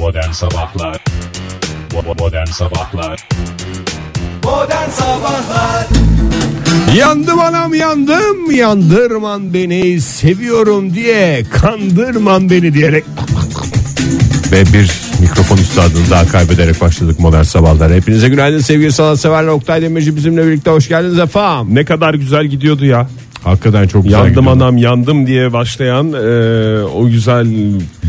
Modern Sabahlar Modern Sabahlar Modern Sabahlar Yandım anam yandım yandırman beni seviyorum diye kandırman beni diyerek ve bir mikrofon üstadını daha kaybederek başladık modern sabahlar. Hepinize günaydın sevgili sanatseverler. Oktay Demirci bizimle birlikte hoş geldiniz efendim. Ne kadar güzel gidiyordu ya. Hakikaten çok güzel Yandım gidiyor. anam yandım diye başlayan e, o güzel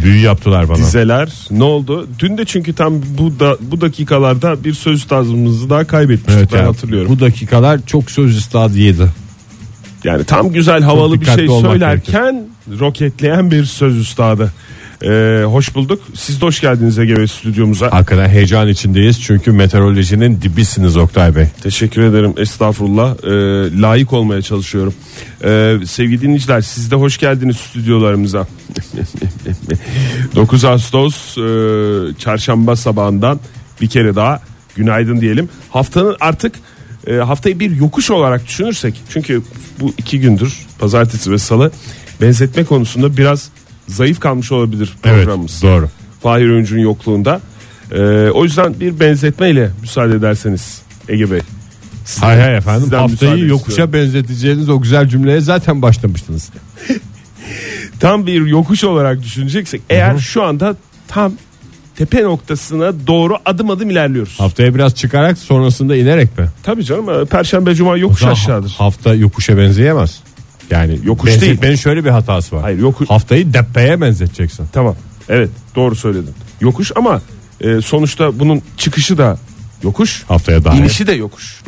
Büyü yaptılar bana. dizeler ne oldu? Dün de çünkü tam bu da bu dakikalarda bir söz tazımızı daha kaybetmiştik Evet ben yani, hatırlıyorum. Bu dakikalar çok söz üstadı yedi. Yani tam güzel havalı bir dikkatli şey olmak söylerken roketleyen bir söz üstadı. E, hoş bulduk. Siz de hoş geldiniz Ege Bey stüdyomuza. Hakikaten heyecan içindeyiz çünkü meteorolojinin dibisiniz Oktay Bey. Teşekkür ederim. Estağfurullah. E, layık olmaya çalışıyorum. E, sevgili dinleyiciler siz de hoş geldiniz stüdyolarımıza. 9 Ağustos e, çarşamba sabahından bir kere daha günaydın diyelim. Haftanın artık e, haftayı bir yokuş olarak düşünürsek çünkü bu iki gündür pazartesi ve salı benzetme konusunda biraz zayıf kalmış olabilir programımız. doğru. Fahir Öncü'nün yokluğunda. E, o yüzden bir benzetmeyle müsaade ederseniz Ege Bey. Sizden- Hay hay efendim haftayı yokuşa istiyorum. benzeteceğiniz o güzel cümleye zaten başlamıştınız. tam bir yokuş olarak düşüneceksek eğer şu anda tam tepe noktasına doğru adım adım ilerliyoruz. Haftaya biraz çıkarak sonrasında inerek mi? Tabii canım e, perşembe cuma yokuş aşağıdır. Hafta yokuşa benzeyemez. Yani Yokuş benzetmenin değil. şöyle bir hatası var. Hayır yokuş Haftayı depeye benzeteceksin. tamam evet doğru söyledin. Yokuş ama e, sonuçta bunun çıkışı da yokuş Haftaya daha. inişi de yokuş.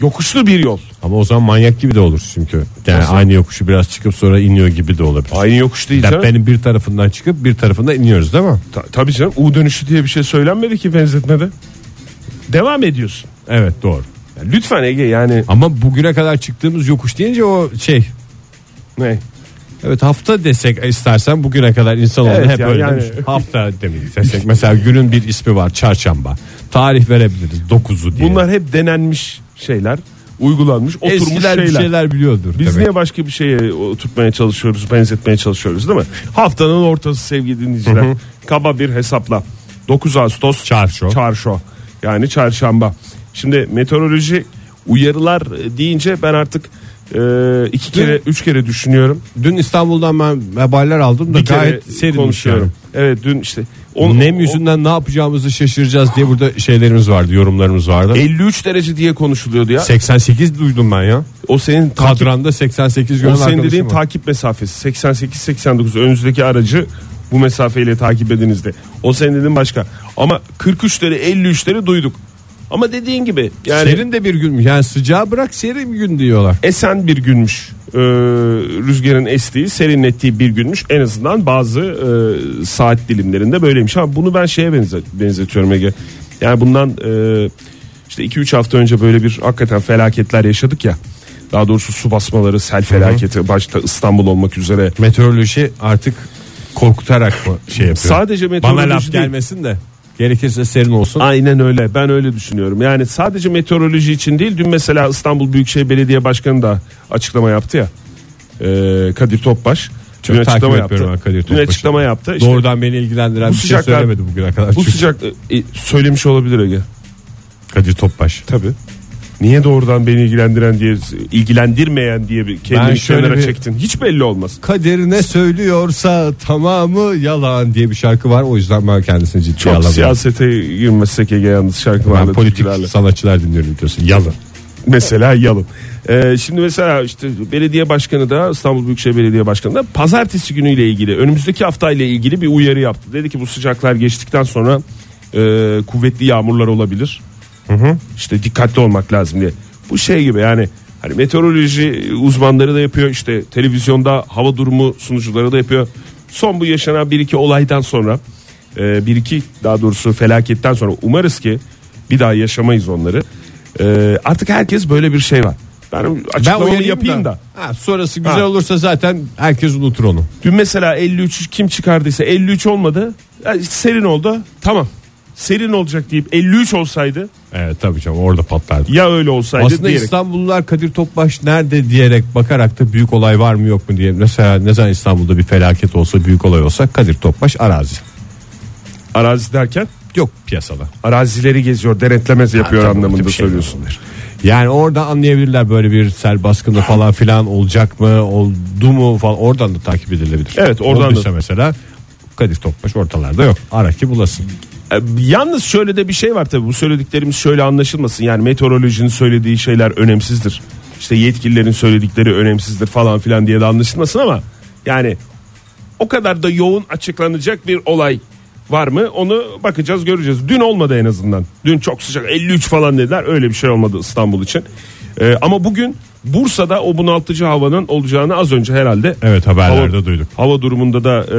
Yokuşlu bir yol. Ama o zaman manyak gibi de olur çünkü. Yani Nasıl? aynı yokuşu biraz çıkıp sonra iniyor gibi de olabilir. Aynı yokuş değil canım. Depenin bir tarafından çıkıp bir tarafından iniyoruz değil mi? Ta- tabii canım U dönüşü diye bir şey söylenmedi ki benzetmede. Devam ediyorsun. Evet doğru. Lütfen Ege yani Ama bugüne kadar çıktığımız yokuş deyince o şey ne? Evet hafta desek istersen bugüne kadar insanoğlu Evet hep ya, öyle yani- demiş. Hafta demek desek. Mesela günün bir ismi var çarşamba. Tarih verebiliriz 9'u diye. Bunlar hep denenmiş şeyler, uygulanmış, oturmuş Eskiler bir şeyler. şeyler biliyordur. Biz demek. niye başka bir şeye oturtmaya çalışıyoruz, benzetmeye çalışıyoruz değil mi? Haftanın ortası sevgili dinleyiciler. Kaba bir hesapla. 9 Ağustos Çarşo. Çarşo. Yani çarşamba. Şimdi meteoroloji uyarılar deyince ben artık e, iki kere, üç kere düşünüyorum. Dün İstanbul'dan ben haberler aldım da Bir gayet serinmiş konuşuyorum. yani. Evet dün işte. on- Nem o- yüzünden ne yapacağımızı şaşıracağız diye burada şeylerimiz vardı yorumlarımız vardı. 53 derece diye konuşuluyordu ya. 88 duydum ben ya. O senin takip Kadranda 88 gören O senin dediğin var. takip mesafesi 88-89 önünüzdeki aracı bu mesafeyle takip edinizde. O senin dediğin başka. Ama 43'leri 53'leri duyduk. Ama dediğin gibi yani Serin de bir gün yani sıcağı bırak serin bir gün diyorlar. esen bir günmüş. Ee, rüzgarın estiği, serinlettiği bir günmüş. En azından bazı e, saat dilimlerinde böyleymiş. Ama bunu ben şeye benze- benzetiyorum Ege. Yani bundan e, işte 2-3 hafta önce böyle bir hakikaten felaketler yaşadık ya. Daha doğrusu su basmaları, sel felaketi başta İstanbul olmak üzere Meteoroloji artık korkutarak mı şey yapıyor? Sadece meteoroloji Bana laf değil. gelmesin de gerekirse serin olsun. Aynen öyle. Ben öyle düşünüyorum. Yani sadece meteoroloji için değil. Dün mesela İstanbul Büyükşehir Belediye Başkanı da açıklama yaptı ya. Ee, Kadir Topbaş. Çok Dün açıklama yaptı. ben Kadir Dün açıklama yaptı. İşte Doğrudan beni ilgilendiren bu bir şey sıcaklar- söylemedi bugüne kadar. bu Çünkü sıcak e, söylemiş olabilir Ege. Kadir Topbaş. Tabii. Niye doğrudan beni ilgilendiren diye ilgilendirmeyen diye bir Ben kendini şöyle kenara bir- çektin. Hiç belli olmaz. Kadir ne söylüyorsa tamamı yalan diye bir şarkı var. O yüzden ben kendisini ciddiye Çok alamıyorum. siyasete girmesek Ege yalnız şarkılarla. Ben politik türkülerle. sanatçılar dinliyorum diyorsun. Yalan. Mesela yalın. Ee, şimdi mesela işte belediye başkanı da İstanbul Büyükşehir Belediye Başkanı da pazartesi günüyle ilgili önümüzdeki haftayla ilgili bir uyarı yaptı. Dedi ki bu sıcaklar geçtikten sonra e, kuvvetli yağmurlar olabilir. İşte dikkatli olmak lazım diye. Bu şey gibi yani hani meteoroloji uzmanları da yapıyor işte televizyonda hava durumu sunucuları da yapıyor. Son bu yaşanan bir iki olaydan sonra e, bir iki daha doğrusu felaketten sonra umarız ki bir daha yaşamayız onları. E, artık herkes böyle bir şey var. Ben açıklamamı uyarayım yapayım da. Ha, sonrası güzel Ha. olursa zaten herkes unutur onu. Dün mesela 53 kim çıkardıysa 53 olmadı. Serin oldu. Tamam. Serin olacak deyip 53 olsaydı Evet tabii canım orada patlardı. ya öyle olsaydı Aslında diyerek. İstanbullular Kadir Topbaş nerede diyerek bakarak da büyük olay var mı yok mu diye. Mesela ne zaman İstanbul'da bir felaket olsa büyük olay olsa Kadir Topbaş arazi. Arazi derken Yok piyasada. arazileri geziyor, denetlemez yapıyor Ha, anlamında şey söylüyorsun. Yani orada anlayabilirler böyle bir sel baskını falan filan olacak mı oldu mu falan oradan da takip edilebilir. Evet, oradan Olduysa da. mesela Kadir Topbaş ortalarda yok. Ara ki bulasın. E, Yalnız şöyle de bir şey var tabii bu söylediklerimiz şöyle anlaşılmasın yani meteorolojinin söylediği şeyler önemsizdir. İşte yetkililerin söyledikleri önemsizdir falan filan diye de anlaşılmasın ama yani o kadar da yoğun açıklanacak bir olay var mı onu bakacağız göreceğiz. Dün olmadı en azından. Dün çok sıcak 53 falan dediler öyle bir şey olmadı İstanbul için. E, ama bugün Bursa'da o bunaltıcı havanın olacağını az önce herhalde Evet, haberlerde hava, duyduk. Hava durumunda da e,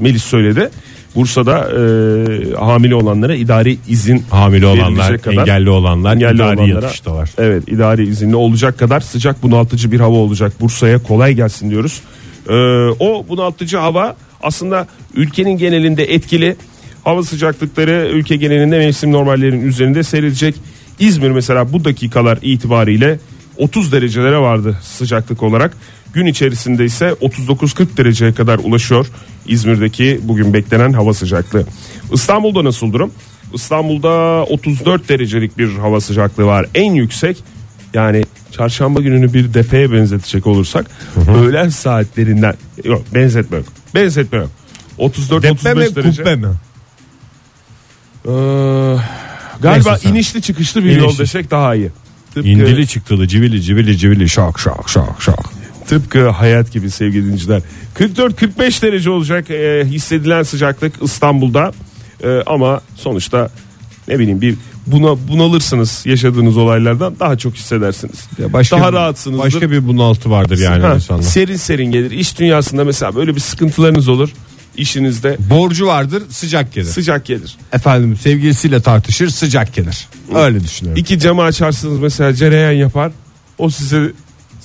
Melis söyledi. Bursa'da e, hamile olanlara idari izin Hamile olanlar, kadar- engelli olanlar engelli idari olanlara- yatıştalar. Evet idari izinli olacak kadar sıcak bunaltıcı bir hava olacak. Bursa'ya kolay gelsin diyoruz. E, o bunaltıcı hava aslında ülkenin genelinde etkili. Hava sıcaklıkları ülke genelinde mevsim normallerinin üzerinde seyredecek. İzmir mesela bu dakikalar itibariyle 30 derecelere vardı sıcaklık olarak. Gün içerisinde ise 39-40 dereceye kadar ulaşıyor İzmir'deki bugün beklenen hava sıcaklığı. İstanbul'da nasıl durum? İstanbul'da 34 derecelik bir hava sıcaklığı var. En yüksek yani çarşamba gününü bir depeye benzetecek olursak öğlen saatlerinden yok benzetme yok. Benzetme yok. 34 Depe 35 mi derece. kubbe mi? Ee, galiba Neyse sen. inişli çıkışlı bir yol desek daha iyi. Tıpkı, İndili çıktılı civili civili civili şak şak şak şak. Tıpkı hayat gibi sevgili dinleyiciler. 44-45 derece olacak e, hissedilen sıcaklık İstanbul'da. E, ama sonuçta ne bileyim bir buna bunalırsınız yaşadığınız olaylardan daha çok hissedersiniz. Ya başka daha bir- rahatsınızdır. Başka bir bunaltı vardır yani Ha, insanlar. serin serin gelir. İş dünyasında mesela böyle bir sıkıntılarınız olur. işinizde Borcu vardır sıcak gelir. sıcak gelir. Efendim sevgilisiyle tartışır sıcak gelir. Öyle düşünüyorum. İki camı açarsınız mesela cereyan yapar. O size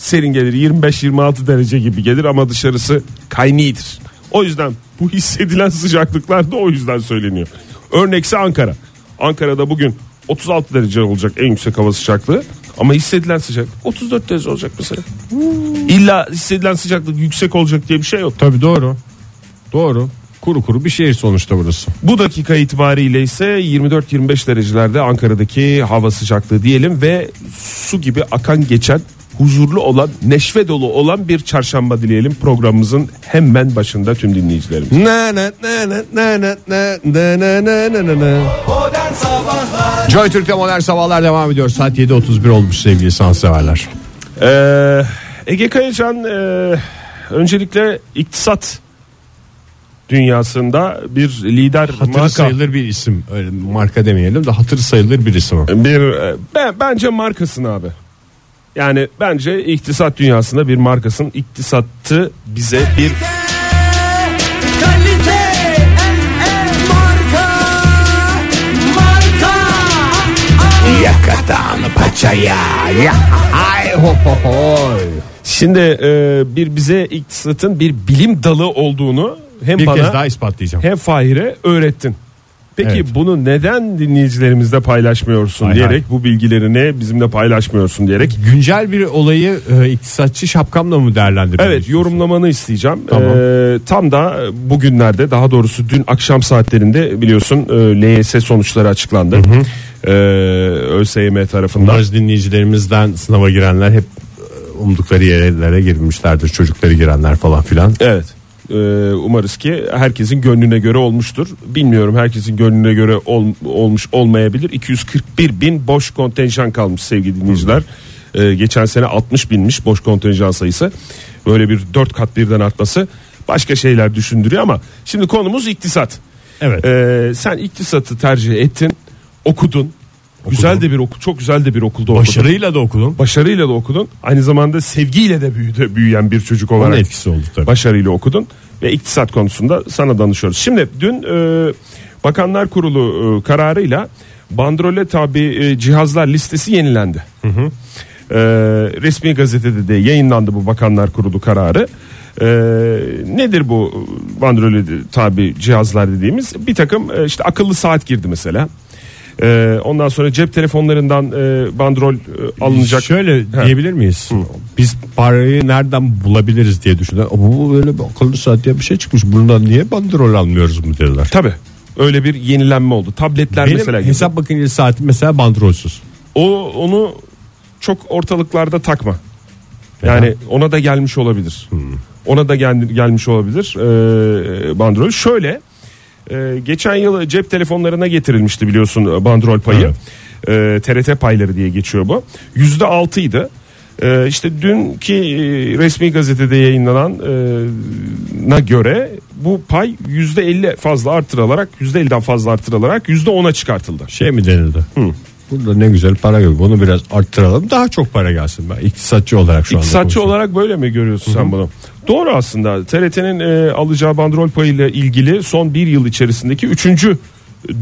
serin gelir 25-26 derece gibi gelir ama dışarısı kaynidir. O yüzden bu hissedilen sıcaklıklar da o yüzden söyleniyor. Örnekse Ankara. Ankara'da bugün 36 derece olacak en yüksek hava sıcaklığı. Ama hissedilen sıcaklık 34 derece olacak mesela. İlla hissedilen sıcaklık yüksek olacak diye bir şey yok. Tabii doğru. Doğru. Kuru kuru bir şehir sonuçta burası. Bu dakika itibariyle ise 24-25 derecelerde Ankara'daki hava sıcaklığı diyelim ve su gibi akan geçen huzurlu olan neşve dolu olan bir çarşamba dileyelim programımızın hemen başında tüm dinleyicilerimiz. Ne ne ne ne ne ne ne ne ne ne ne ne ne. Modern Sabahlar Joy Türk'te modern sabahlar devam ediyor. Saat 7.31 olmuş sevgili sanatseverler. Ee, Ege Kayacan e, öncelikle iktisat dünyasında bir lider Hatırı marka. sayılır bir isim. Öyle marka demeyelim de hatırı sayılır bir isim. o. Bir e, ben, bence markasın abi. Yani bence iktisat dünyasında bir markasın. İktisatı bize bir Kalite en en marka Marka Yakatan paçaya. Ya. Ay ho ho hoy. şimdi e, bir bize iktisatın bir bilim dalı olduğunu hem Bir bana kez daha ispatlayacağım. hem Fahir'e öğrettin. Peki Evet. bunu neden dinleyicilerimizle paylaşmıyorsun Hay diyerek bu bilgilerini bizimle paylaşmıyorsun diyerek Güncel bir olayı e, iktisatçı şapkamla mı değerlendiriyorsun? Evet yorumlamanı isteyeceğim. Tamam. Ee, tam da bugünlerde daha doğrusu dün akşam saatlerinde biliyorsun e, LYS sonuçları açıklandı. Ee, ÖSYM tarafından. Bazı dinleyicilerimizden sınava girenler hep e, umdukları yerlere girmişlerdir. Çocukları girenler falan filan. Evet. Ee, umarız ki herkesin gönlüne göre olmuştur. Bilmiyorum herkesin gönlüne göre ol- olmuş olmayabilir. 241 bin boş kontenjan kalmış sevgili dinleyiciler. Ee, geçen sene 60 binmiş boş kontenjan sayısı. Böyle bir 4 kat birden artması başka şeyler düşündürüyor ama şimdi konumuz iktisat. Evet. Ee, sen iktisatı tercih ettin, okudun. Güzel de bir okul, çok güzel de bir okulda okudun. Başarıyla da okudum. Başarıyla da okudun. Aynı zamanda sevgiyle de büyüdü, büyüyen bir çocuk Onun olarak etkisi oldu tabii. başarıyla okudun ve iktisat konusunda sana danışıyoruz. Şimdi dün e, Bakanlar Kurulu e, kararıyla bandrole tabi e, cihazlar listesi yenilendi. E, resmi gazetede de yayınlandı bu Bakanlar Kurulu kararı. E, nedir bu bandrole tabi cihazlar dediğimiz? Bir takım e, işte akıllı saat girdi mesela. E, ondan sonra cep telefonlarından e, bandrol e, alınacak. Şöyle He. diyebilir miyiz? Biz parayı nereden bulabiliriz diye düşündüler. Bu böyle bir akıllı saat diye bir şey çıkmış. Bundan niye bandrol almıyoruz mu dediler. Tabi Öyle bir yenilenme oldu. Tabletler Benim mesela gibi. hesap makinesi saatim mesela bandrolsüz. O onu çok ortalıklarda takma. Yani ona da gelmiş olabilir. Ona da gel, gelmiş olabilir e, bandrol. Şöyle e, geçen yıl cep telefonlarına getirilmişti biliyorsun e, bandrol payı. E, TRT payları diye geçiyor bu. Yüzde altıydı. E, işte dünkü e, resmi gazetede yayınlanan e, na göre bu pay yüzde elli fazla artırılarak yüzde elliden fazla artırılarak yüzde ona çıkartıldı. Şey mi denildi? Burada ne güzel para yok. Bunu biraz arttıralım. Daha çok para gelsin. Ben iktisatçı olarak şu anda İktisatçı olarak böyle mi görüyorsun sen bunu? Doğru aslında. TRT'nin e, alacağı bandrol payıyla ilgili son bir yıl içerisindeki üçüncü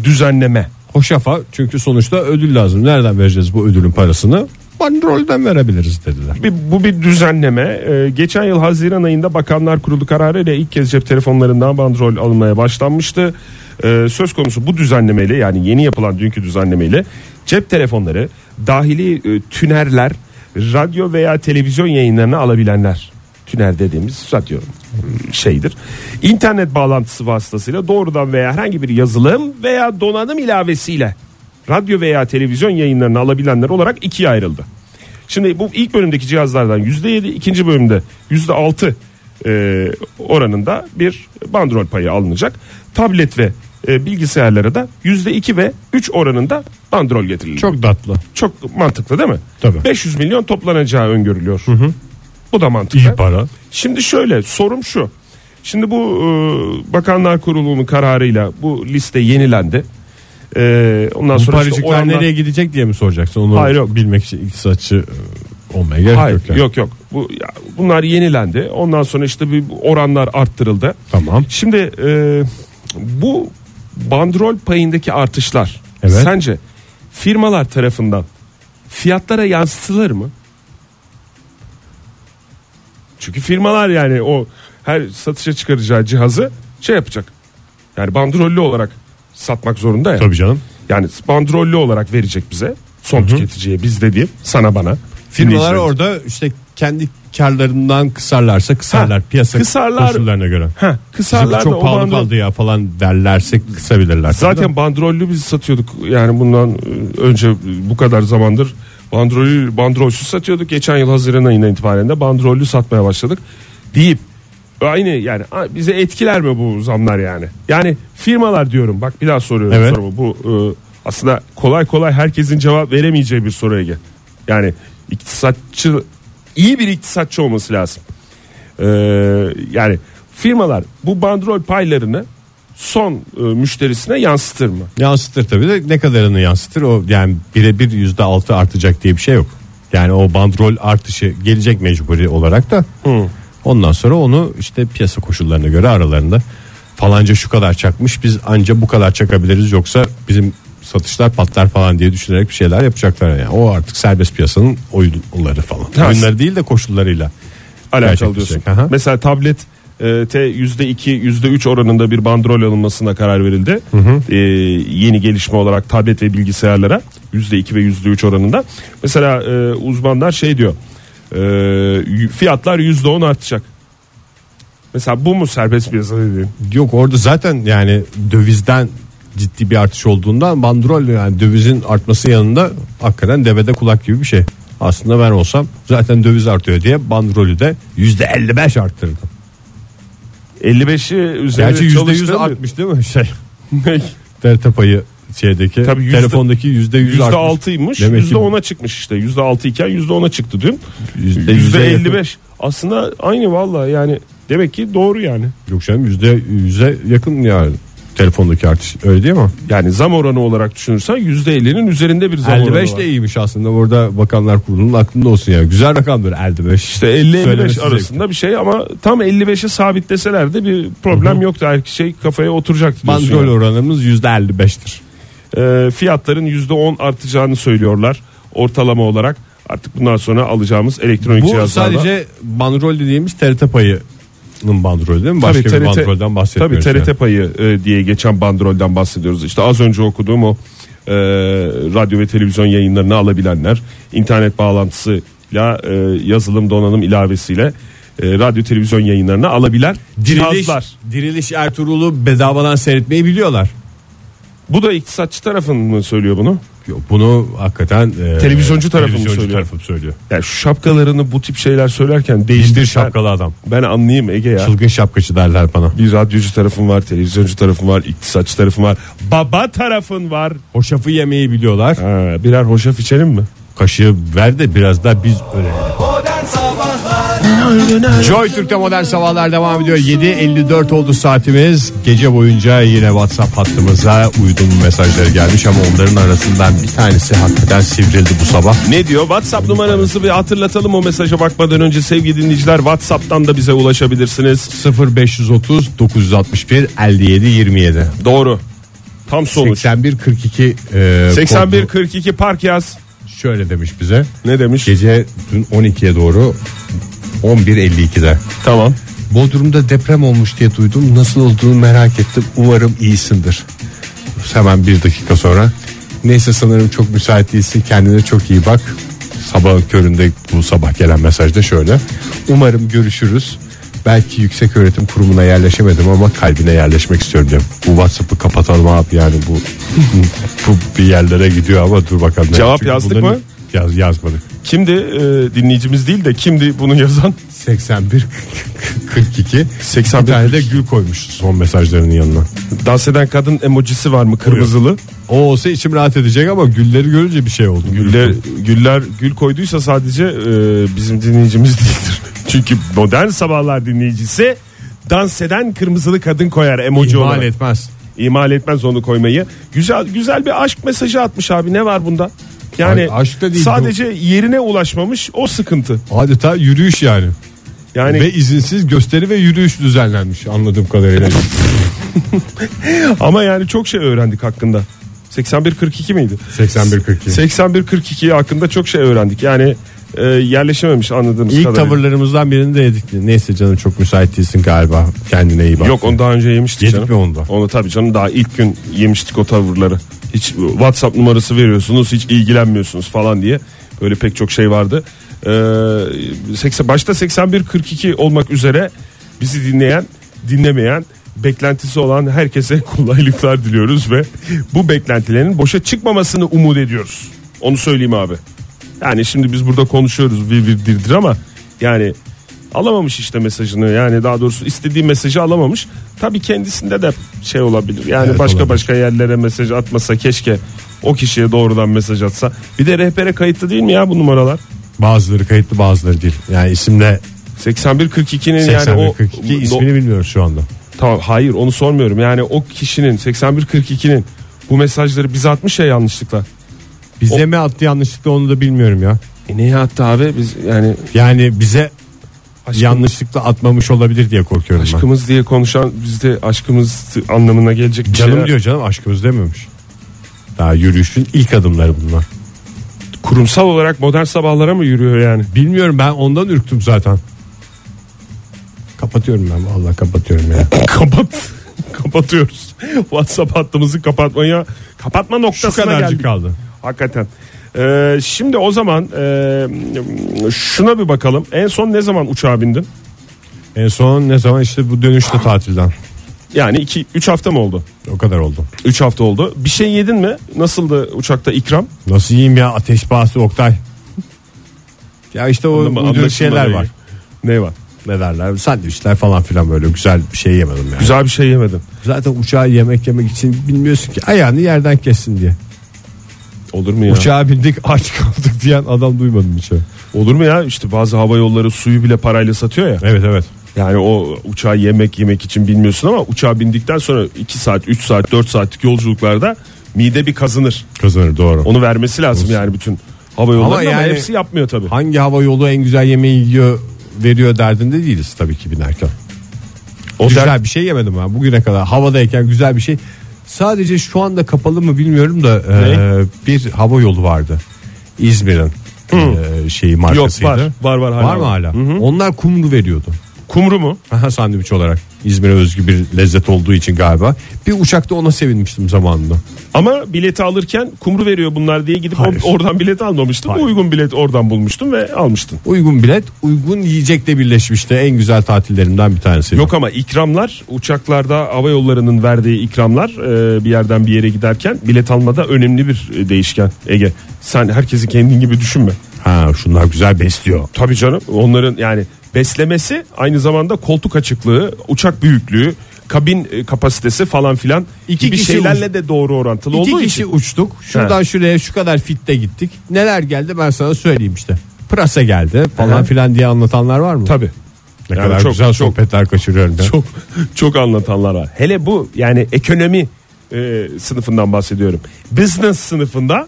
düzenleme. Hoşafa çünkü sonuçta ödül lazım. Nereden vereceğiz bu ödülün parasını? Bandrolden verebiliriz dediler. Bir, bu bir düzenleme. E, geçen yıl Haziran ayında Bakanlar Kurulu kararıyla ilk kez cep telefonlarından bandrol alınmaya başlanmıştı. E, söz konusu bu düzenlemeyle yani yeni yapılan dünkü düzenlemeyle cep telefonları dahili e, tünerler, radyo veya televizyon yayınlarını alabilenler. Tüner dediğimiz radyo e, şeydir. İnternet bağlantısı vasıtasıyla doğrudan veya herhangi bir yazılım veya donanım ilavesiyle radyo veya televizyon yayınlarını alabilenler olarak ikiye ayrıldı. Şimdi bu ilk bölümdeki cihazlardan %7, ikinci bölümde %6 e, oranında bir bandrol payı alınacak. Tablet ve e, bilgisayarlara da %2 ve 3 oranında bandrol getirilecek. Çok tatlı. Çok mantıklı değil mi? Tabii. 500 milyon toplanacağı öngörülüyor. Bu da mantıklı. İyi para. Şimdi şöyle sorum şu. Şimdi bu e, Bakanlar Kurulu'nun kararıyla bu liste yenilendi. E, ondan Bu sonra işte paracıklar oranlar- nereye gidecek diye mi soracaksın? Onu Hayır, yok. bilmek için iktisatçı e, olmaya gerek Hayır, yok. yani. yok yok. Bu ya, bunlar yenilendi. Ondan sonra işte bir oranlar arttırıldı. Tamam. Şimdi e, bu bandrol payındaki artışlar Evet. sence firmalar tarafından fiyatlara yansıtılır mı? Çünkü firmalar yani o her satışa çıkaracağı cihazı şey yapacak. Yani bandrollü olarak satmak zorunda ya. Tabii canım. Yani bandrollü olarak verecek bize son tüketiciye biz dediğim sana bana. Firmalar orada işte kendi karlarından kısarlarsa kısarlar Ha, piyasa kısarlar. koşullarına göre. Bizim kısarlar da çok pahalı bandrol- kaldı ya falan derlerse kısabilirler. Zaten bandrollü biz satıyorduk yani bundan e, önce bu kadar zamandır bandrollü bandrolsüz satıyorduk. Geçen yıl Haziran ayından itibaren de bandrollü satmaya başladık deyip aynı yani bize etkiler mi bu zamlar yani? Yani firmalar diyorum bak bir daha soruyorum Evet. sorumu. Bu e, aslında kolay kolay herkesin cevap veremeyeceği bir soru Ege. Yani iktisatçı iyi bir iktisatçı olması lazım. Ee, yani firmalar bu bandrol paylarını son e, müşterisine yansıtır mı? Yansıtır tabii de ne kadarını yansıtır o yani birebir yüzde altı artacak diye bir şey yok. Yani o bandrol artışı gelecek mecburi olarak da ondan sonra onu işte piyasa koşullarına göre aralarında falanca şu kadar çakmış biz anca bu kadar çakabiliriz yoksa bizim satışlar patlar falan diye düşünerek bir şeyler yapacaklar yani. O artık serbest piyasanın oyunları falan. Ha, Oyunları değil de koşullarıyla. Alakalı diyorsun. Aha. Mesela tablet e, T %2 %3 oranında bir bandrol alınmasına karar verildi. E, yeni gelişme olarak tablet ve bilgisayarlara %2 ve %3 oranında. Mesela e, uzmanlar şey diyor. E, fiyatlar %10 artacak. Mesela bu mu serbest piyasa dediğin? Yok orada zaten yani dövizden ciddi bir artış olduğundan bandrol yani dövizin artması yanında hakikaten devede kulak gibi bir şey. Aslında ben olsam zaten döviz artıyor diye bandrolü de yüzde 55 arttırdım. 55'i üzerine Gerçi yüzde yüz çalıştırır mı? artmış değil mi şey? Ne? TRT payı şeydeki Tabii yüzde- telefondaki yüzde yüz Yüzde artmış. altıymış. Demek Yüzde ki ona çıkmış işte. Yüzde altı iken yüzde ona çıktı dün. yüzde Yüzde yüze yakın. beş. Aslında aynı valla yani demek ki doğru yani. Yok canım yüzde yüze yakın yani telefondaki artış öyle değil mi? Yani zam oranı olarak düşünürsen yüzde ellinin üzerinde bir zam oranı 55 var. de iyiymiş aslında orada bakanlar kurulunun aklında olsun ya. Güzel rakamdır 55. İşte 50-55 Söylemesi arasında bir şey ama tam 55'e sabitleseler de bir problem yoktu. Her şey kafaya oturacaktı. Bandrol yani. oranımız yüzde 55'tir. Ee, fiyatların %10 artacağını söylüyorlar ortalama olarak. Artık bundan sonra alacağımız elektronik Bu cihazlarla. sadece bandrol dediğimiz TRT payının bandrolü değil mi? Başka Tabii bir TRT bandrolden bahsetmiyoruz. Tabii TRT yani. payı e, diye geçen bandrolden bahsediyoruz. İşte az önce okuduğum o e, radyo ve televizyon yayınlarını alabilenler, internet bağlantısıyla e, yazılım donanım ilavesiyle e, radyo televizyon yayınlarını alabilen Diriliş, cihazlar. Diriliş Ertuğrul'u bedavadan seyretmeyi biliyorlar. Bu da iktisatçı tarafın mı söylüyor bunu? Yok, bunu hakikaten e, Televizyoncu tarafı mı televizyoncu söylüyor? tarafı söylüyor. Yani şu şapkalarını bu tip şeyler söylerken değiştir şapkalı adam. Ben anlayayım Ege ya. Çılgın şapkacı derler bana. Bir radyocu tarafın var, televizyoncu tarafın var, iktisatçı tarafın var, baba tarafın var. Hoşafı yemeyi biliyorlar. Ha, birer hoşaf içelim mi? Kaşığı ver de biraz da biz öyle. Joy Türk'te modern sabahlar devam ediyor. 7.54 oldu saatimiz. Gece boyunca yine WhatsApp hattımıza uygun mesajları gelmiş ama onların arasından bir tanesi hakikaten sivrildi bu sabah. Ne diyor? WhatsApp numaramızı bir hatırlatalım o mesaja bakmadan önce sevgili dinleyiciler. WhatsApp'tan da bize ulaşabilirsiniz. 0530 961 57 27. Doğru. Tam sonuç. 81 42 e, 81 kodu 42 park yaz. şöyle demiş bize. Ne demiş? Gece dün 12'ye doğru 11.52'de. Tamam. Bodrum'da deprem olmuş diye duydum. Nasıl olduğunu merak ettim. Umarım iyisindir. Hemen bir dakika sonra. Neyse sanırım çok müsait değilsin. Kendine çok iyi bak. Sabahın köründe bu sabah gelen mesajda şöyle. Umarım görüşürüz. Belki yüksek öğretim kurumuna yerleşemedim ama kalbine yerleşmek istiyorum diyorum. Bu WhatsApp'ı kapatalım abi yani bu bu bir yerlere gidiyor ama dur bakalım. Cevap Çünkü yazdık bunların- mı? Yaz, yazmadık. Kimdi e, dinleyicimiz değil de kimdi bunu yazan? 81 42 81 bir tane de gül koymuş son mesajlarının yanına. Dans eden kadın emojisi var mı kırmızılı? O olsa içim rahat edecek ama gülleri görünce bir şey oldu. Güller, güller gül koyduysa sadece e, bizim dinleyicimiz değildir. Çünkü modern sabahlar dinleyicisi dans eden kırmızılı kadın koyar emoji İhmal olarak. etmez. İhmal etmez onu koymayı. Güzel güzel bir aşk mesajı atmış abi. Ne var bunda? Yani Ay, aşk da değil sadece yerine ulaşmamış o sıkıntı. Adeta yürüyüş yani. Yani Ve izinsiz gösteri ve yürüyüş düzenlenmiş anladığım kadarıyla. ama yani çok şey öğrendik hakkında. 81 42 miydi? 81 42. 81 42 hakkında çok şey öğrendik. Yani e, yerleşememiş anladığımız İlk kadarıyla. tavırlarımızdan birini de yedik. Neyse canım çok müsait değilsin galiba. Kendine iyi bak. Yok onu daha önce yemiştik Yedik canım. mi onu da? Onu tabii canım daha ilk gün yemiştik o tavırları. Hiç WhatsApp numarası veriyorsunuz hiç ilgilenmiyorsunuz falan diye. Böyle pek çok şey vardı. Ee, 80, başta 81-42 olmak üzere bizi dinleyen dinlemeyen beklentisi olan herkese kolaylıklar diliyoruz ve bu beklentilerin boşa çıkmamasını umut ediyoruz. Onu söyleyeyim abi. Yani şimdi biz burada konuşuyoruz vir vir dirdir ama yani alamamış işte mesajını yani daha doğrusu istediği mesajı alamamış. Tabii kendisinde de şey olabilir. Yani Evet, başka olabilir. başka yerlere mesaj atmasa keşke o kişiye doğrudan mesaj atsa. Bir de rehbere kayıtlı değil mi ya bu numaralar? Bazıları kayıtlı bazıları değil. Yani isimle 8142'nin 81 yani o 42 no- ismini bilmiyoruz şu anda. Tamam hayır onu sormuyorum. Yani o kişinin 8142'nin bu mesajları bize atmış ya yanlışlıkla. Bize mi attı yanlışlıkla onu da bilmiyorum ya. E neye attı abi? Biz yani Yani bize aşkım- yanlışlıkla atmamış olabilir diye korkuyorum ben. aşkımız diye konuşan bizde aşkımız anlamına gelecek bir Canım şeyler. diyor canım aşkımız dememiş. Daha yürüyüşün ilk adımları bunlar. Kurumsal olarak modern sabahlara mı yürüyor yani? Bilmiyorum ben ondan ürktüm zaten. Kapatıyorum ben vallahi kapatıyorum ya. Kapat. Kapatıyoruz. WhatsApp hattımızı kapatmaya kapatma noktasına geldik. kaldı. Hakikaten. Ee, şimdi o zaman e, şuna bir bakalım. En son ne zaman uçağa bindin? En son ne zaman işte bu dönüşte tatilden. Yani 2 3 hafta mı oldu? O kadar oldu. 3 hafta oldu. Bir şey yedin mi? Nasıldı uçakta ikram? Nasıl yiyeyim ya ateş pahası Oktay. Ya işte o uyduruk anlaşılma şeyler var. Ne var? Ne derler sandviçler falan filan böyle güzel bir şey yemedim yani. Güzel bir şey yemedin. Zaten uçağa yemek yemek için bilmiyorsun ki ayağını yerden kessin diye. Olur mu ya? Uçağa bindik aç kaldık diyen adam duymadım hiç. Olur mu ya? İşte bazı hava yolları suyu bile parayla satıyor ya. Evet evet. Yani o uçağı yemek yemek için bilmiyorsun ama uçağa bindikten sonra 2 saat, 3 saat, 4 saatlik yolculuklarda mide bir kazınır. Kazanır doğru. Onu vermesi lazım yani bütün hava yolları ama, yani- hepsi yapmıyor tabii. Hangi hava yolu en güzel yemeği yiyor veriyor derdinde değiliz tabii ki binerken. O güzel dert- bir şey yemedim ben bugüne kadar havadayken güzel bir şey. Sadece şu anda kapalı mı bilmiyorum da e, bir hava yolu vardı. İzmir'in e, şeyi Yok markasıydı. var. Var var hala. Var mı hala? Onlar kumru veriyordu. Kumru mu? Aha, sandviç olarak İzmir'e özgü bir lezzet olduğu için galiba. Bir uçakta ona sevinmiştim zamanında. Ama bileti alırken kumru veriyor bunlar diye gidip Hayır. oradan bilet almamıştım. Hayır. Uygun bilet oradan bulmuştum ve almıştım. Uygun bilet uygun yiyecekle birleşmişti. En güzel tatillerimden bir tanesi. Yok ama ikramlar uçaklarda hava yollarının verdiği ikramlar e, bir yerden bir yere giderken bilet almada önemli bir e, değişken Ege. Sen herkesi kendin gibi düşünme. Ha şunlar güzel besliyor. Tabii canım onların yani beslemesi aynı zamanda koltuk açıklığı, uçak büyüklüğü, kabin e, kapasitesi falan filan İki gibi kişi şeylerle uç- de doğru orantılı İki olduğu kişi için. uçtuk. Şuradan şuraya şu kadar fitte gittik. Neler geldi ben sana söyleyeyim işte. Pırasa geldi falan filan diye anlatanlar var mı? Tabii. Ne Yani kadar çok- güzel çok- sohbetler kaçırıyorum ben. Çok çok anlatanlar var. Hele bu yani ekonomi e, sınıfından bahsediyorum. Business sınıfında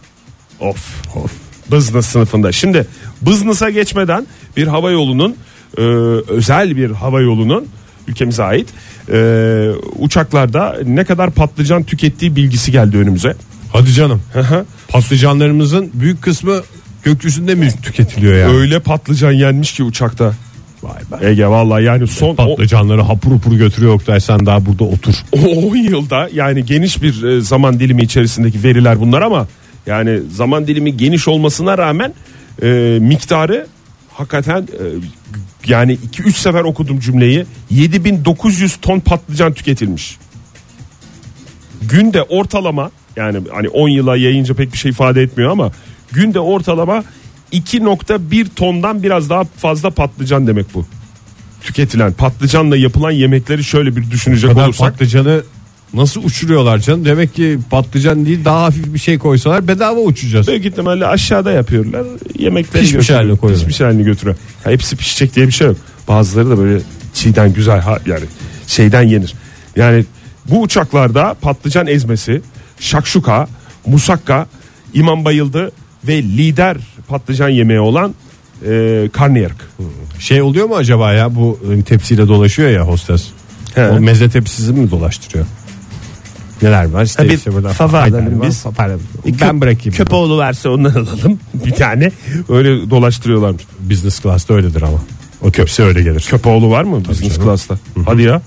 of of business sınıfında. Şimdi business'a geçmeden bir hava yolunun e, özel bir hava yolunun ülkemize ait e, uçaklarda ne kadar patlıcan tükettiği bilgisi geldi önümüze. Hadi canım. Patlıcanlarımızın büyük kısmı gökyüzünde mi tüketiliyor yani? Öyle patlıcan yenmiş ki uçakta. Vay be. Ege vallahi yani son o- Patlıcanları hapur hapur götürüyor Oktay sen daha burada otur. o 10 yılda yani geniş bir e, zaman dilimi içerisindeki veriler bunlar ama yani zaman dilimi geniş olmasına rağmen e, miktarı hakikaten e, yani 2-3 sefer okudum cümleyi 7900 ton patlıcan tüketilmiş. Günde ortalama yani hani 10 yıla yayınca pek bir şey ifade etmiyor ama günde ortalama 2.1 tondan biraz daha fazla patlıcan demek bu. Tüketilen patlıcanla yapılan yemekleri şöyle bir düşünecek olursak patlıcanı nasıl uçuruyorlar canım? Demek ki patlıcan değil daha hafif bir şey koysalar bedava uçacağız. Büyük ihtimalle aşağıda yapıyorlar. Yemekleri Pişmiş götürüyor. haline koyuyorlar. Pişmiş halini götürüyor. Ha, hepsi pişecek diye bir şey yok. Bazıları da böyle çiğden güzel ha, yani şeyden yenir. Yani bu uçaklarda patlıcan ezmesi, şakşuka, musakka, imam bayıldı ve lider patlıcan yemeği olan e, karnıyarık. Şey oluyor mu acaba ya bu e, tepsiyle dolaşıyor ya hostes. He. O meze tepsisi mi dolaştırıyor? Neler var? İşte, bir işte burada fava alalım var, biz. papara- Ben bırakayım. Köpoğlu verse ondan alalım bir tane. Öyle dolaştırıyorlarmış. Business class'ta öyledir ama. O tepsi öyle gelir. Köpoğlu var mı business canım. class'ta? Hadi ya.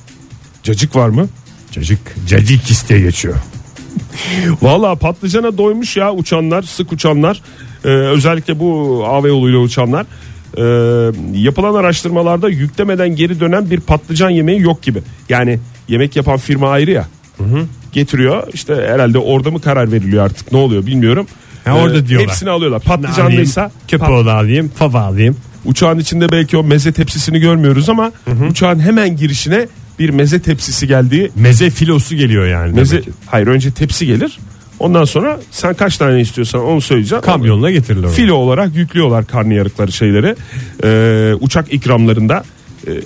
Cacık var mı? Cacık, cacık diye geçiyor. Valla patlıcana doymuş ya uçanlar, sık uçanlar. Ee, özellikle bu hava yoluyla uçanlar. Ee, yapılan araştırmalarda yüklemeden geri dönen bir patlıcan yemeği yok gibi. Yani yemek yapan firma ayrı ya. Getiriyor işte herhalde orada mı karar veriliyor artık ne oluyor bilmiyorum. Ee, Ha, orada diyorlar. Hepsini alıyorlar. Patlıcanlıysa Köpoğlu alayım, fava alayım. Uçağın içinde belki o meze tepsisini görmüyoruz ama uçağın hemen girişine bir meze tepsisi geldiği Meze filosu geliyor yani. meze demek hayır önce tepsi gelir. Ondan sonra sen kaç tane istiyorsan onu söyleyeceksin. Kamyonla getirilir. Filo olarak yüklüyorlar karnıyarıkları şeyleri. Ee, uçak ikramlarında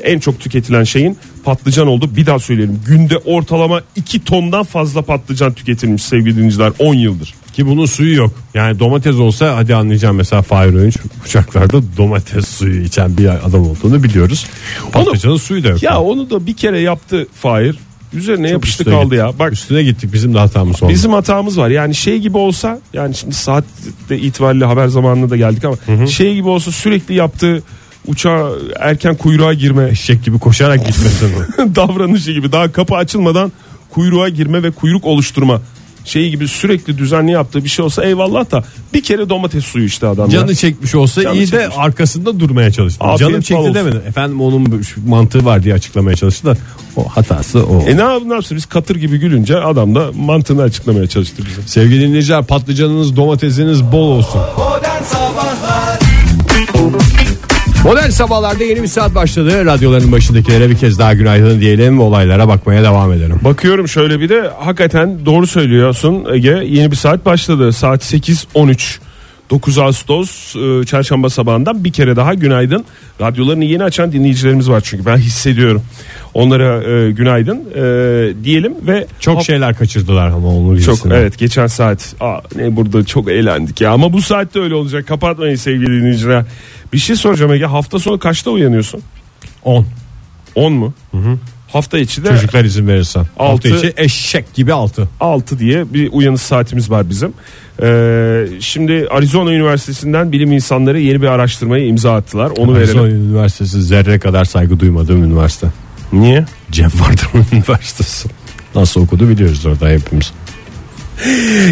en çok tüketilen şeyin patlıcan oldu. Bir daha söyleyelim. Günde ortalama 2 tondan fazla patlıcan tüketilmiş sevgili dinleyiciler 10 yıldır. Ki bunun suyu yok. Yani domates olsa hadi anlayacağım mesela Fahir Öğünç uçaklarda domates suyu içen bir adam olduğunu biliyoruz. Patlıcanın suyu da yok. Ya onu da bir kere yaptı Fahir. Üzerine yapıştı Üstüne kaldı gittik. ya. Bak Üstüne gittik bizim de hatamız oldu. Bizim hatamız var. Yani şey gibi olsa yani şimdi saat de itibariyle haber zamanına da geldik ama şey gibi olsa sürekli yaptığı uçağa erken kuyruğa girme eşek gibi koşarak gitmesin. davranışı gibi daha kapı açılmadan kuyruğa girme ve kuyruk oluşturma şeyi gibi sürekli düzenli yaptığı bir şey olsa eyvallah da bir kere domates suyu işte adam. Canı çekmiş olsa Canı iyi de çekmiş. arkasında durmaya çalıştı. Afiyet Canım çekti olsun. demedi. Efendim onun mantığı var diye açıklamaya çalıştı da o hatası o. E ne, yap- ne yapsın biz katır gibi gülünce adam da mantığını açıklamaya çalıştı bize. Sevgili dinleyiciler patlıcanınız domatesiniz bol olsun. Modern Sabahlar Modern sabahlarda yeni bir saat başladı. Radyoların başındakilere bir kez daha günaydın diyelim olaylara bakmaya devam edelim. Bakıyorum şöyle bir de hakikaten doğru söylüyorsun Ege. Yeni bir saat başladı. Saat 8.13. 9 Ağustos e, çarşamba sabahından bir kere daha günaydın. Radyolarını yeni açan dinleyicilerimiz var çünkü ben hissediyorum. Onlara e, günaydın e, diyelim ve Çok Hop- şeyler kaçırdılar ama onun çok gibisini. evet geçen saat aa, ne burada çok eğlendik ya ama bu saatte öyle olacak kapatmayın sevgili dinleyiciler. Bir şey soracağım Ege hafta sonu kaçta uyanıyorsun? 10. 10 mu? Hafta içi de Çocuklar izin verirse. Altı Altı- içi eşek gibi altı. 6 diye bir uyanış saatimiz var bizim. Ee, şimdi Arizona Üniversitesi'nden bilim insanları yeni bir araştırmaya imza attılar. Onu Arizona verelim. Üniversitesi zerre kadar saygı duymadığım üniversite. Niye? Cem Vardır'ın üniversitesi. Nasıl okudu biliyoruz orada hepimiz.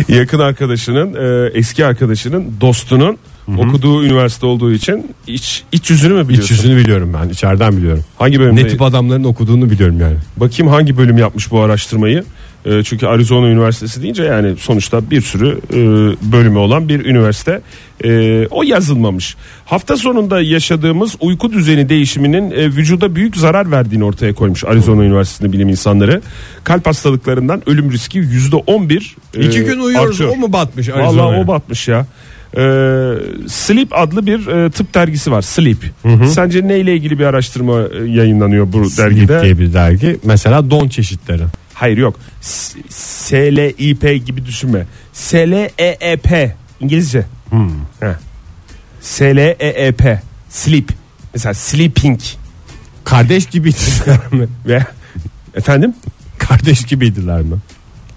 Yakın arkadaşının, e, eski arkadaşının, dostunun okuduğu üniversite olduğu için iç, iç yüzünü mü İç biliyorsun? yüzünü biliyorum ben içeriden biliyorum. Hangi bölümde? Ne tip adamların okuduğunu biliyorum yani. Bakayım hangi bölüm yapmış bu araştırmayı. E, çünkü Arizona Üniversitesi deyince yani sonuçta bir sürü e, bölümü olan bir üniversite. E, o yazılmamış. Hafta sonunda yaşadığımız uyku düzeni değişiminin e, vücuda büyük zarar verdiğini ortaya koymuş Arizona Üniversitesi'nde bilim insanları. Kalp hastalıklarından ölüm riski yüzde on bir. İki gün uyuyoruz o mu batmış Arizona'ya? o batmış ya. Ee, Sleep adlı bir e, tıp dergisi var. Sleep. Sence neyle ilgili bir araştırma e, yayınlanıyor bu Sleep dergide? diye bir dergi. Mesela don çeşitleri. Hayır yok. S- S-L-I-P gibi düşünme. S-L-E-E-P İngilizce. Heh. S-L-E-E-P Sleep. Mesela sleeping Kardeş gibiydiler mi? ve efendim Kardeş gibiydiler mi?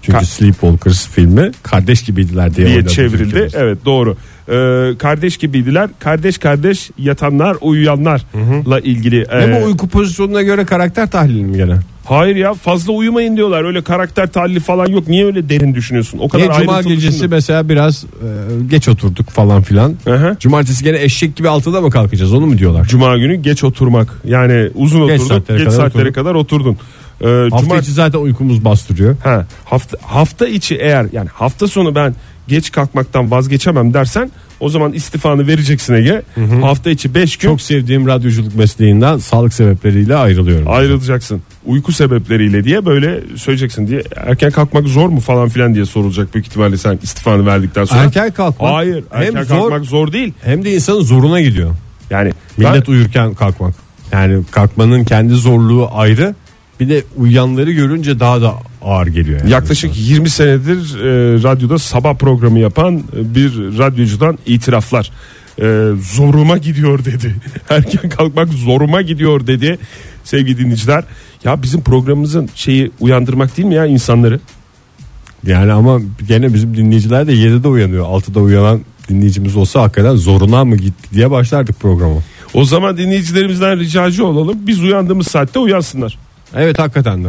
Çünkü Ka- Sleepwalkers filmi kardeş gibiydiler diye, diye çevrildi. ülkemizde. Evet doğru. Ee, kardeş gibiydiler. Kardeş kardeş yatanlar uyuyanlarla ilgili. Ne e, bu uyku pozisyonuna göre karakter tahlili mi gene? Hayır ya fazla uyumayın diyorlar. Öyle karakter tahlili falan yok. Niye öyle derin düşünüyorsun? O kadar Niye cuma gecesi düşünme. mesela biraz e, geç oturduk falan filan. Aha. Cumartesi gene eşek gibi altıda mı kalkacağız onu mu diyorlar? Cuma günü geç oturmak. Yani uzun Geç oturdun. saatlere geç kadar saatlere oturdun. kadar oturdun. Ee, Hafta cuma içi zaten uykumuz bastırıyor. ha, hafta hafta içi eğer yani hafta sonu ben geç kalkmaktan vazgeçemem dersen o zaman istifanı vereceksin Ege. Hafta içi 5 gün Çok sevdiğim radyoculuk mesleğinden sağlık sebepleriyle ayrılıyorum. ayrılacaksın. Uyku sebepleriyle diye böyle söyleyeceksin diye erken kalkmak zor mu falan filan diye sorulacak büyük ihtimalle sen istifanı verdikten sonra. Erken kalkmak Hayır, hem erken zor kalkmak zor değil. hem de insanın zoruna gidiyor. Yani Millet ben- uyurken kalkmak. Yani kalkmanın kendi zorluğu ayrı. Bir de uyanları görünce daha da ağır geliyor. Yani. Yaklaşık 20 senedir e, radyoda sabah programı yapan e, bir radyocudan itiraflar. E, zoruma gidiyor dedi. Erken kalkmak zoruma gidiyor dedi sevgili dinleyiciler. Ya bizim programımızın şeyi uyandırmak değil mi ya insanları? Yani ama gene bizim dinleyiciler de 7'de uyanıyor. 6'da uyanan dinleyicimiz olsa hakikaten zoruna mı gitti diye başlardık programı. O zaman dinleyicilerimizden ricacı olalım. Biz uyandığımız saatte uyansınlar. Evet hakikaten de.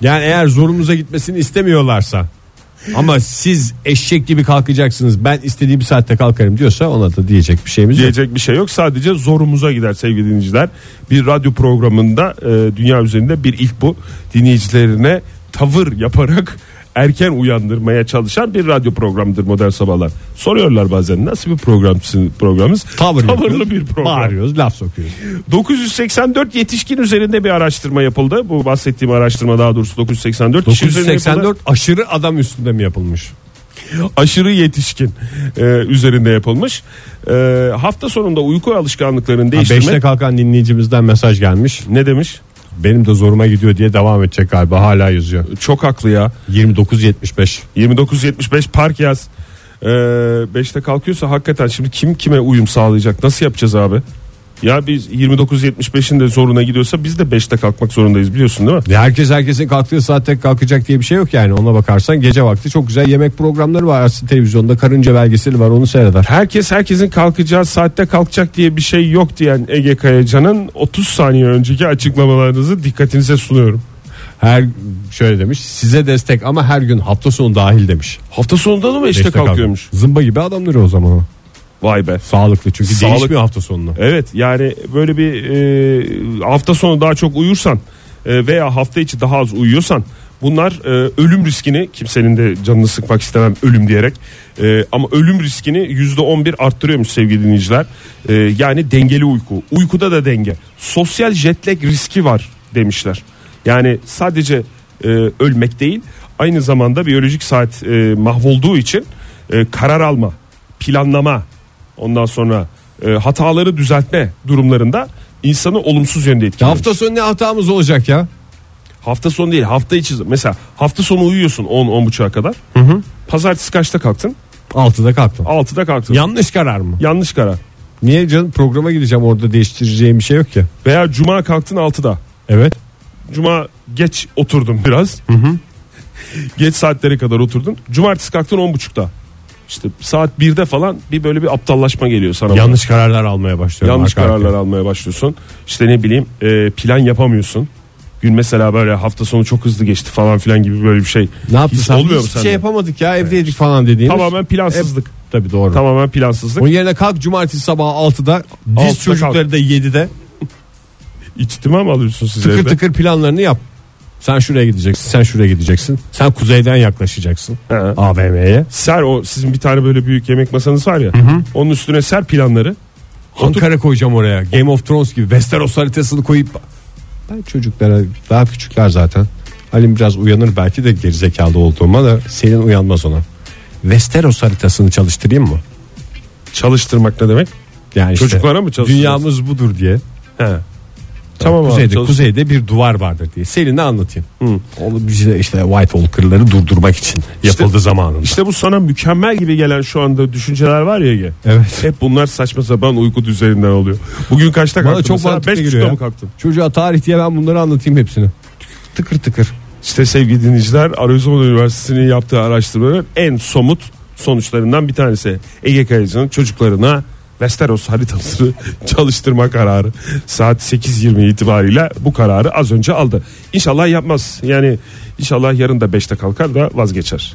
Yani eğer zorumuza gitmesini istemiyorlarsa ama siz eşek gibi kalkacaksınız ben istediğim saatte kalkarım diyorsa ona da diyecek bir şeyimiz yok. Diyecek bir şey yok. Sadece zorumuza gider sevgili dinleyiciler. Bir radyo programında e, dünya üzerinde bir ilk bu. Dinleyicilerine tavır yaparak erken uyandırmaya çalışan bir radyo programıdır Modern Sabahlar. Soruyorlar bazen nasıl bir programsın programımız? Tavır Tavırlı bir program. Bağırıyoruz laf sokuyoruz. 984 yetişkin üzerinde bir araştırma yapıldı. Bu bahsettiğim araştırma daha doğrusu 984 kişi üzerinde yapıldı. 984 aşırı adam üstünde mi yapılmış? aşırı yetişkin e, üzerinde yapılmış. E, hafta sonunda uyku alışkanlıklarını değiştirmek 5'te kalkan dinleyicimizden mesaj gelmiş. ne demiş? Benim de zoruma gidiyor diye devam edecek galiba hala yazıyor. Çok haklı ya. 29.75 29.75 park yaz. Ee, 5'te kalkıyorsa hakikaten şimdi kim kime uyum sağlayacak? Nasıl yapacağız abi? Ya biz 29.75'in de zoruna gidiyorsa biz de 5'te kalkmak zorundayız biliyorsun değil mi? Ya herkes herkesin kalktığı saatte kalkacak diye bir şey yok yani ona bakarsan gece vakti çok güzel yemek programları var aslında televizyonda karınca belgeseli var onu seyreder. Herkes herkesin kalkacağı saatte kalkacak diye bir şey yok diyen Ege Kayacan'ın 30 saniye önceki açıklamalarınızı dikkatinize sunuyorum. Her şöyle demiş size destek ama her gün hafta sonu dahil demiş. Hafta sonunda da mı 5'te Beşte kalkıyor. kalkıyormuş? Zımba gibi adamları o zaman. Vay be. Sağlıklı çünkü Sağlık- değişmiyor hafta sonunu. Evet yani böyle bir e, hafta sonu daha çok uyursan e, veya hafta içi daha az uyuyorsan bunlar e, ölüm riskini kimsenin de canını sıkmak istemem ölüm diyerek e, ama ölüm riskini yüzde on bir arttırıyormuş sevgili dinleyiciler. E, yani dengeli uyku. Uykuda da denge. Sosyal jet lag riski var demişler. Yani sadece e, ölmek değil aynı zamanda biyolojik saat e, mahvolduğu için e, karar alma, planlama, ondan sonra e, hataları düzeltme durumlarında insanı olumsuz yönde etkiliyor. hafta sonu ne hatamız olacak ya? Hafta sonu değil hafta içi mesela hafta sonu uyuyorsun 10 10 buçuğa kadar. Pazartesi kaçta kalktın? 6'da kalktım. 6'da kalktın. Yanlış karar mı? Yanlış karar. Niye canım programa gideceğim orada değiştireceğim bir şey yok ki. Veya cuma kalktın 6'da. Evet. Cuma geç oturdum biraz. geç saatlere kadar oturdun. Cumartesi kalktın on buçukta. İşte saat 1'de falan bir böyle bir aptallaşma geliyor sana. Yanlış kararlar almaya başlıyorum. Yanlış arka kararlar almaya başlıyorsun. İşte ne bileyim e, plan yapamıyorsun. Gün mesela böyle hafta sonu çok hızlı geçti falan filan gibi böyle bir şey. Ne yaptın Hiç sen? Olmuyor mu sende? şey yapamadık ya evdeydik falan dediğimiz. Tamamen plansızlık. Tabii doğru. Tamamen plansızlık. Onun yerine kalk cumartesi sabahı 6'da diz 6'da çocukları da 7'de İçtima mı alıyorsun siz tıkır evde? tıkır planlarını yap. Sen şuraya gideceksin, sen şuraya gideceksin. Sen kuzeyden yaklaşacaksın He. AVM'ye. Ser o sizin bir tane böyle büyük yemek masanız var ya. Onun üstüne ser planları. Ankara koyacağım oraya. Game of Thrones gibi Westeros haritasını koyup ben çocuklara daha küçükler zaten. Halim biraz uyanır belki de gerizekalı olduğuma da senin uyanmaz ona. Westeros haritasını çalıştırayım mı? Çalıştırmak ne demek? Yani işte Çocuklara mı çalıştırıyorsun? Dünyamız budur diye. He. Tamam abi, kuzeyde, çalış- kuzeyde bir duvar vardır diye. Seninle anlatayım. Hı. Onu bize işte White Walker'ları durdurmak için yapıldı zamanında. İşte bu sana mükemmel gibi gelen şu anda düşünceler var ya Ege. Evet. Hep bunlar saçma sapan uyku düzeyinden oluyor. Bugün kaçta Bana kalktın? çok mesela? mantıklı geliyor ya. kalktın? Çocuğa tarih diye ben bunları anlatayım hepsini. Tıkır tıkır. İşte sevgili dinleyiciler Arizona Üniversitesi'nin yaptığı araştırmanın en somut sonuçlarından bir tanesi. Ege Kayacı'nın çocuklarına Westeros haritasını çalıştırma kararı. Saat 8.20 itibariyle bu kararı az önce aldı. İnşallah yapmaz. Yani inşallah yarın da 5'te kalkar da vazgeçer.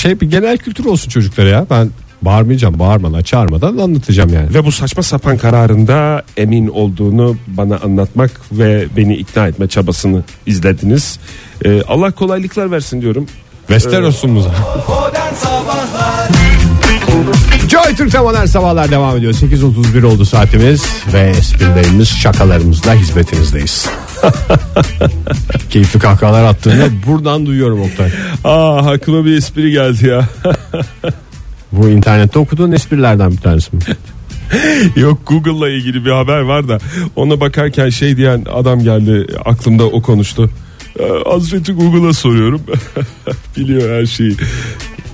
Şey bir genel kültür olsun çocuklara ya. Ben bağırmayacağım, bağırmadan, çağırmadan anlatacağım yani. Ve bu saçma sapan kararında emin olduğunu bana anlatmak ve beni ikna etme çabasını izlediniz. Ee, Allah kolaylıklar versin diyorum. Westeros'umuza. Sabahlar Joy Türk'te modern sabahlar devam ediyor. 8.31 oldu saatimiz ve esprilerimiz, şakalarımızla hizmetinizdeyiz. Keyifli kahkahalar attığını buradan duyuyorum Oktay. Aa aklıma bir espri geldi ya. Bu internette okuduğun esprilerden bir tanesi mi? Yok Google'la ilgili bir haber var da ona bakarken şey diyen adam geldi aklımda o konuştu. Ee, Hazreti Google'a soruyorum. Biliyor her şeyi.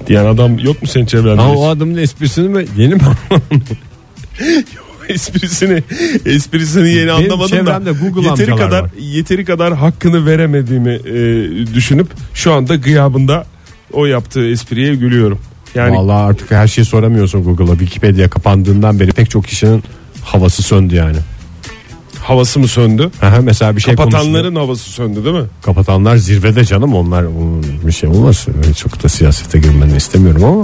Diyen adam yok mu senin çevrende? Ama o adamın esprisini mi yeni mi esprisini esprisini yeni Benim anlamadım da Google yeteri kadar var. yeteri kadar hakkını veremediğimi e, düşünüp şu anda gıyabında o yaptığı espriye gülüyorum. Yani Vallahi artık her şeyi soramıyorsun Google'a. Wikipedia kapandığından beri pek çok kişinin havası söndü yani. Havası mı söndü? Aha, mesela bir şey. Kapatanların havası söndü değil mi? Kapatanlar zirvede canım onlar bir şey olmaz. Çok da siyasete girmeni istemiyorum ama.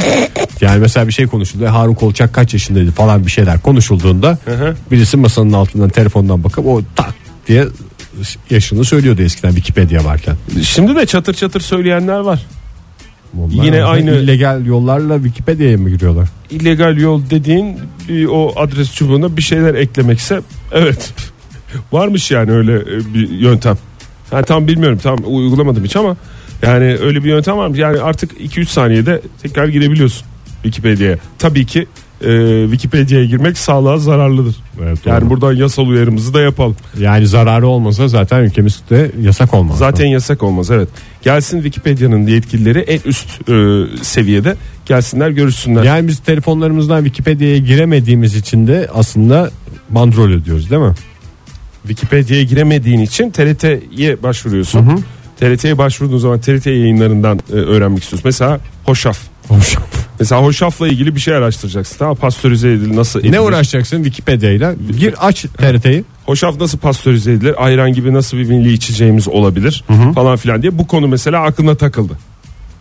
Yani mesela bir şey konuşuldu. Harun Kolçak kaç yaşındaydı falan bir şeyler konuşulduğunda hı. birisi masanın altından telefondan bakıp o tak diye yaşını söylüyordu eskiden Wikipedia varken. Şimdi de çatır çatır söyleyenler var. Onlar Yine aynı- illegal yollarla Wikipedia'ya mı giriyorlar? illegal yol dediğin o adres çubuğuna bir şeyler eklemekse evet varmış yani öyle e, bir yöntem. Ha, tam bilmiyorum tam uygulamadım hiç ama yani öyle bir yöntem var mı? Yani artık 2-3 saniyede tekrar girebiliyorsun Wikipedia'ya. Tabii ki e, Wikipedia'ya girmek sağlığa zararlıdır. Evet, yani buradan yasal uyarımızı da yapalım. Yani zararı olmasa zaten ülkemizde yasak olmaz. Zaten yasak olmaz evet. Gelsin Wikipedia'nın yetkilileri en üst e, seviyede gelsinler görüşsünler. Yani biz telefonlarımızdan Wikipedia'ya giremediğimiz için de aslında bandrol ödüyoruz değil mi? Wikipedia'ya giremediğin için TRT'ye başvuruyorsun. TRT'ye başvurduğun zaman TRT yayınlarından e, öğrenmek istiyorsun. Mesela hoşaf. Hoş. Mesela hoşafla ilgili bir şey araştırarsın. Tamam pastörize edilir nasıl edilir? Ne uğraşacaksın Wikipedia ile? Gir aç TRT'yi. Hoşaf nasıl pastörize edilir? Ayran gibi nasıl bir milli içeceğimiz olabilir? Falan filan diye bu konu mesela aklına takıldı.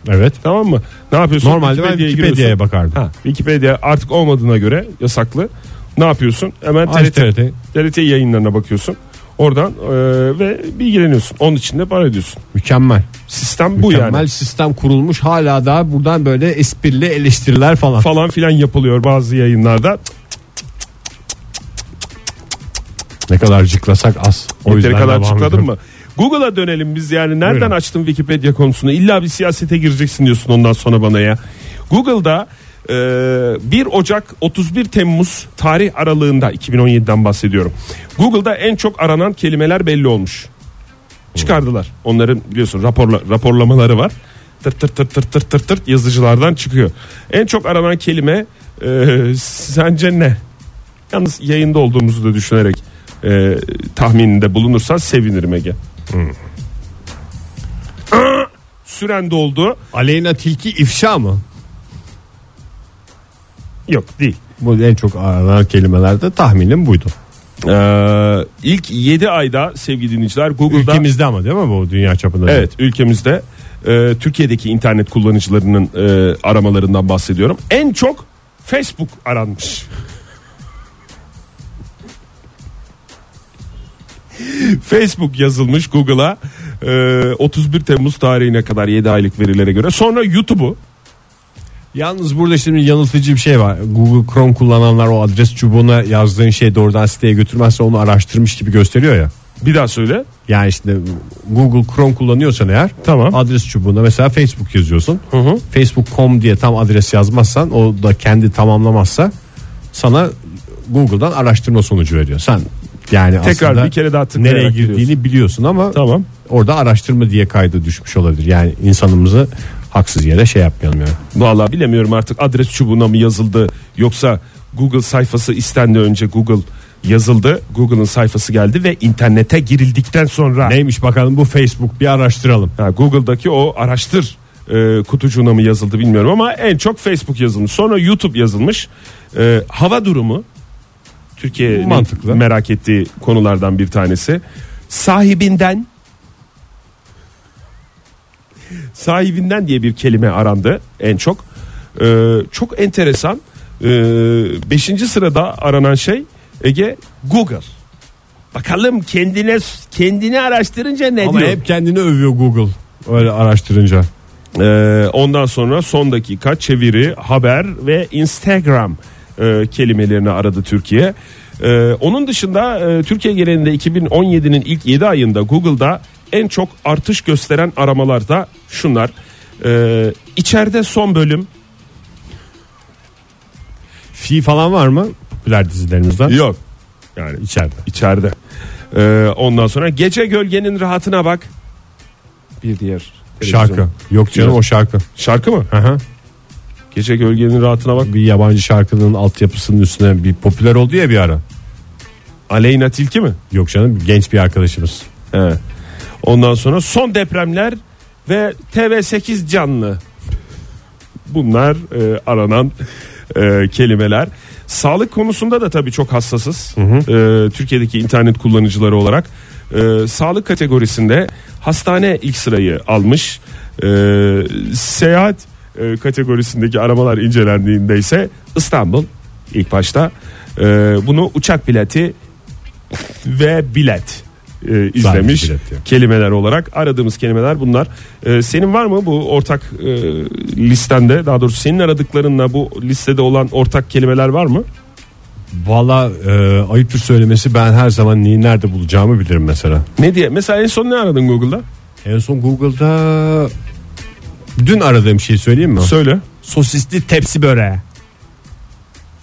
Evet. Tamam mı? Ne yapıyorsun? Normalde ben Wikipedia'ya Wikipedia'ya giriyorsun. bakardım. Ha, Wikipedia artık olmadığına göre yasaklı. Ne yapıyorsun? Hemen Aç TRT, TRT. TRT yayınlarına bakıyorsun. Oradan e, ve bilgileniyorsun. Onun için de para ödüyorsun. Mükemmel. Sistem bu Mükemmel yani. sistem kurulmuş. Hala daha buradan böyle esprili eleştiriler falan. Falan filan yapılıyor bazı yayınlarda. Ne kadar cıklasak az. O Yeteri kadar ediyorum. mı? Google'a dönelim biz yani. Nereden Buyurun. açtın Wikipedia konusunu? İlla bir siyasete gireceksin diyorsun ondan sonra bana ya. Google'da e, 1 Ocak 31 Temmuz tarih aralığında 2017'den bahsediyorum. Google'da en çok aranan kelimeler belli olmuş. Çıkardılar. Onların biliyorsun raporla, raporlamaları var. Tırt tırt tırt tırt tırt tırt tırt yazıcılardan çıkıyor. En çok aranan kelime e, sence ne? Yalnız yayında olduğumuzu da düşünerek e, tahmininde bulunursan sevinirim Ege. Hmm. Aa, Süren doldu. Aleyna Tilki ifşa mı? Yok değil. Bu en çok aranan kelimelerde tahminim buydu. Ee, ilk 7 ayda sevgili dinleyiciler Google'da Ülkemizde ama değil mi bu dünya çapında? Evet ülkemizde e, Türkiye'deki internet kullanıcılarının e, aramalarından bahsediyorum. En çok Facebook aranmış. Facebook yazılmış Google'a e, 31 Temmuz tarihine kadar 7 aylık verilere göre. Sonra YouTube'u Yalnız burada şimdi yanıltıcı bir şey var. Google Chrome kullananlar o adres çubuğuna yazdığın şey doğrudan siteye götürmezse onu araştırmış gibi gösteriyor ya. bir daha söyle. Yani işte Google Chrome kullanıyorsan eğer Tamam. adres çubuğuna mesela Facebook yazıyorsun. Hı hı. Facebook.com diye tam adres yazmazsan o da kendi tamamlamazsa sana Google'dan araştırma sonucu veriyor. Sen yani Tekrar aslında bir kere daha nereye girdiğini biliyorsun ama Tamam. orada araştırma diye kayda düşmüş olabilir. Yani insanımızı haksız yere şey yapmayalım yani. Vallahi bilemiyorum artık adres çubuğuna mı yazıldı yoksa Google sayfası istendi önce Google yazıldı. Google'ın sayfası geldi ve internete girildikten sonra Neymiş bakalım bu Facebook bir araştıralım. ha, Google'daki o araştır e, kutucuğuna mı yazıldı bilmiyorum ama en çok Facebook yazılmış. Sonra YouTube yazılmış. E, hava durumu Türkiye'nin merak ettiği konulardan bir tanesi. Sahibinden sahibinden diye bir kelime arandı en çok. Ee, çok enteresan. Ee, beşinci sırada aranan şey Ege Google. Bakalım kendine kendini araştırınca ne Ama diyor? hep kendini övüyor Google öyle araştırınca. Ee, ondan sonra son dakika çeviri, haber ve Instagram e, kelimelerini aradı Türkiye. Ee, onun dışında e, Türkiye genelinde 2017'nin ilk 7 ayında Google'da en çok artış gösteren aramalar da şunlar. Ee, içeride son bölüm Fi falan var mı? Popüler dizilerimizden. yok. Yani İçeride. içeride. Ee, ondan sonra gece gölgenin rahatına bak. Bir diğer televizyon. Şarkı. Yok canım o şarkı. Şarkı mı? Hı hı. Gece gölgenin rahatına bak. Bir yabancı şarkının altyapısının üstüne bir popüler oldu ya bir ara. Aleyna Tilki mi? Yok canım genç bir arkadaşımız. He. Ondan sonra son depremler ve TV8 canlı. Bunlar e, aranan e, kelimeler. Sağlık konusunda da tabii çok hassasız. E, Türkiye'deki internet kullanıcıları olarak e, sağlık kategorisinde hastane ilk sırayı almış. E, seyahat e, kategorisindeki aramalar incelendiğinde ise İstanbul ilk başta. E, bunu uçak bileti ve bilet e, izlemiş kelimeler olarak aradığımız kelimeler bunlar. E, senin var mı bu ortak e, listende daha doğrusu senin aradıklarınla bu listede olan ortak kelimeler var mı? Valla e, ayıptır söylemesi ben her zaman neyi nerede bulacağımı bilirim mesela. Ne diye? Mesela en son ne aradın Google'da? En son Google'da dün aradığım şeyi söyleyeyim mi? Söyle. Sosisli tepsi böreği.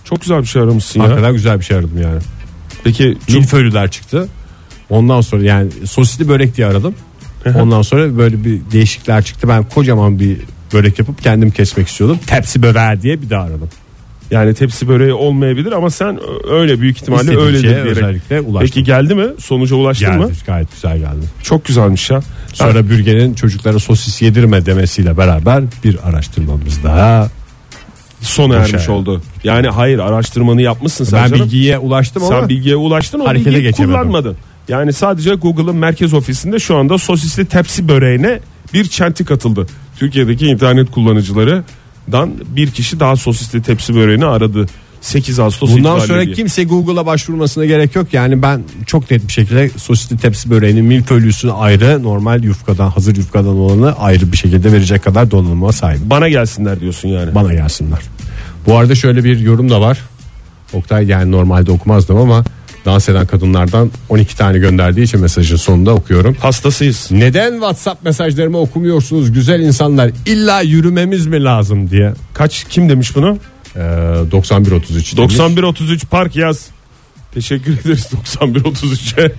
Çok güzel bir şey aramışsın ya. Hakikaten güzel bir şey aradım yani. Peki Milföylüler çıktı. Ondan sonra yani sosisli börek diye aradım. Ondan sonra böyle bir değişiklikler çıktı. Ben kocaman bir börek yapıp kendim kesmek istiyordum. Tepsi böreği diye bir daha aradım. yani tepsi böreği olmayabilir ama sen öyle büyük ihtimalle İstediğim öyledir şeye özellikle ulaştım. Peki geldi mi? Sonuca ulaştın geldi. mı? Gayet güzel geldi. Çok güzelmiş ya. Sonra bürgenin çocuklara sosis yedirme demesiyle beraber bir araştırmamız daha. Sona ermiş yani. oldu. Yani hayır araştırmanı yapmışsın sen Ben canım. bilgiye ulaştım ama Sen bilgiye ulaştın o harekete bilgiyi geçemedim. kullanmadın. Yani sadece Google'ın merkez ofisinde şu anda sosisli tepsi böreğine bir çentik atıldı. Türkiye'deki internet kullanıcılarından bir kişi daha sosisli tepsi böreğini aradı. 8 Ağustos bundan sonra diye. kimse Google'a başvurmasına gerek yok. Yani ben çok net bir şekilde sosisli tepsi böreğinin milföylüsünü ayrı, normal yufkadan, hazır yufkadan olanı ayrı bir şekilde verecek kadar donanıma sahip. bana gelsinler diyorsun yani. Bana gelsinler. Bu arada şöyle bir yorum da var. Oktay yani normalde okumazdım ama dans eden kadınlardan 12 tane gönderdiği için mesajın sonunda okuyorum. Hastasıyız. Neden WhatsApp mesajlarımı okumuyorsunuz güzel insanlar? İlla yürümemiz mi lazım diye. Kaç kim demiş bunu? Ee, 9133 demiş. 9133 park yaz. Teşekkür ederiz 9133'e.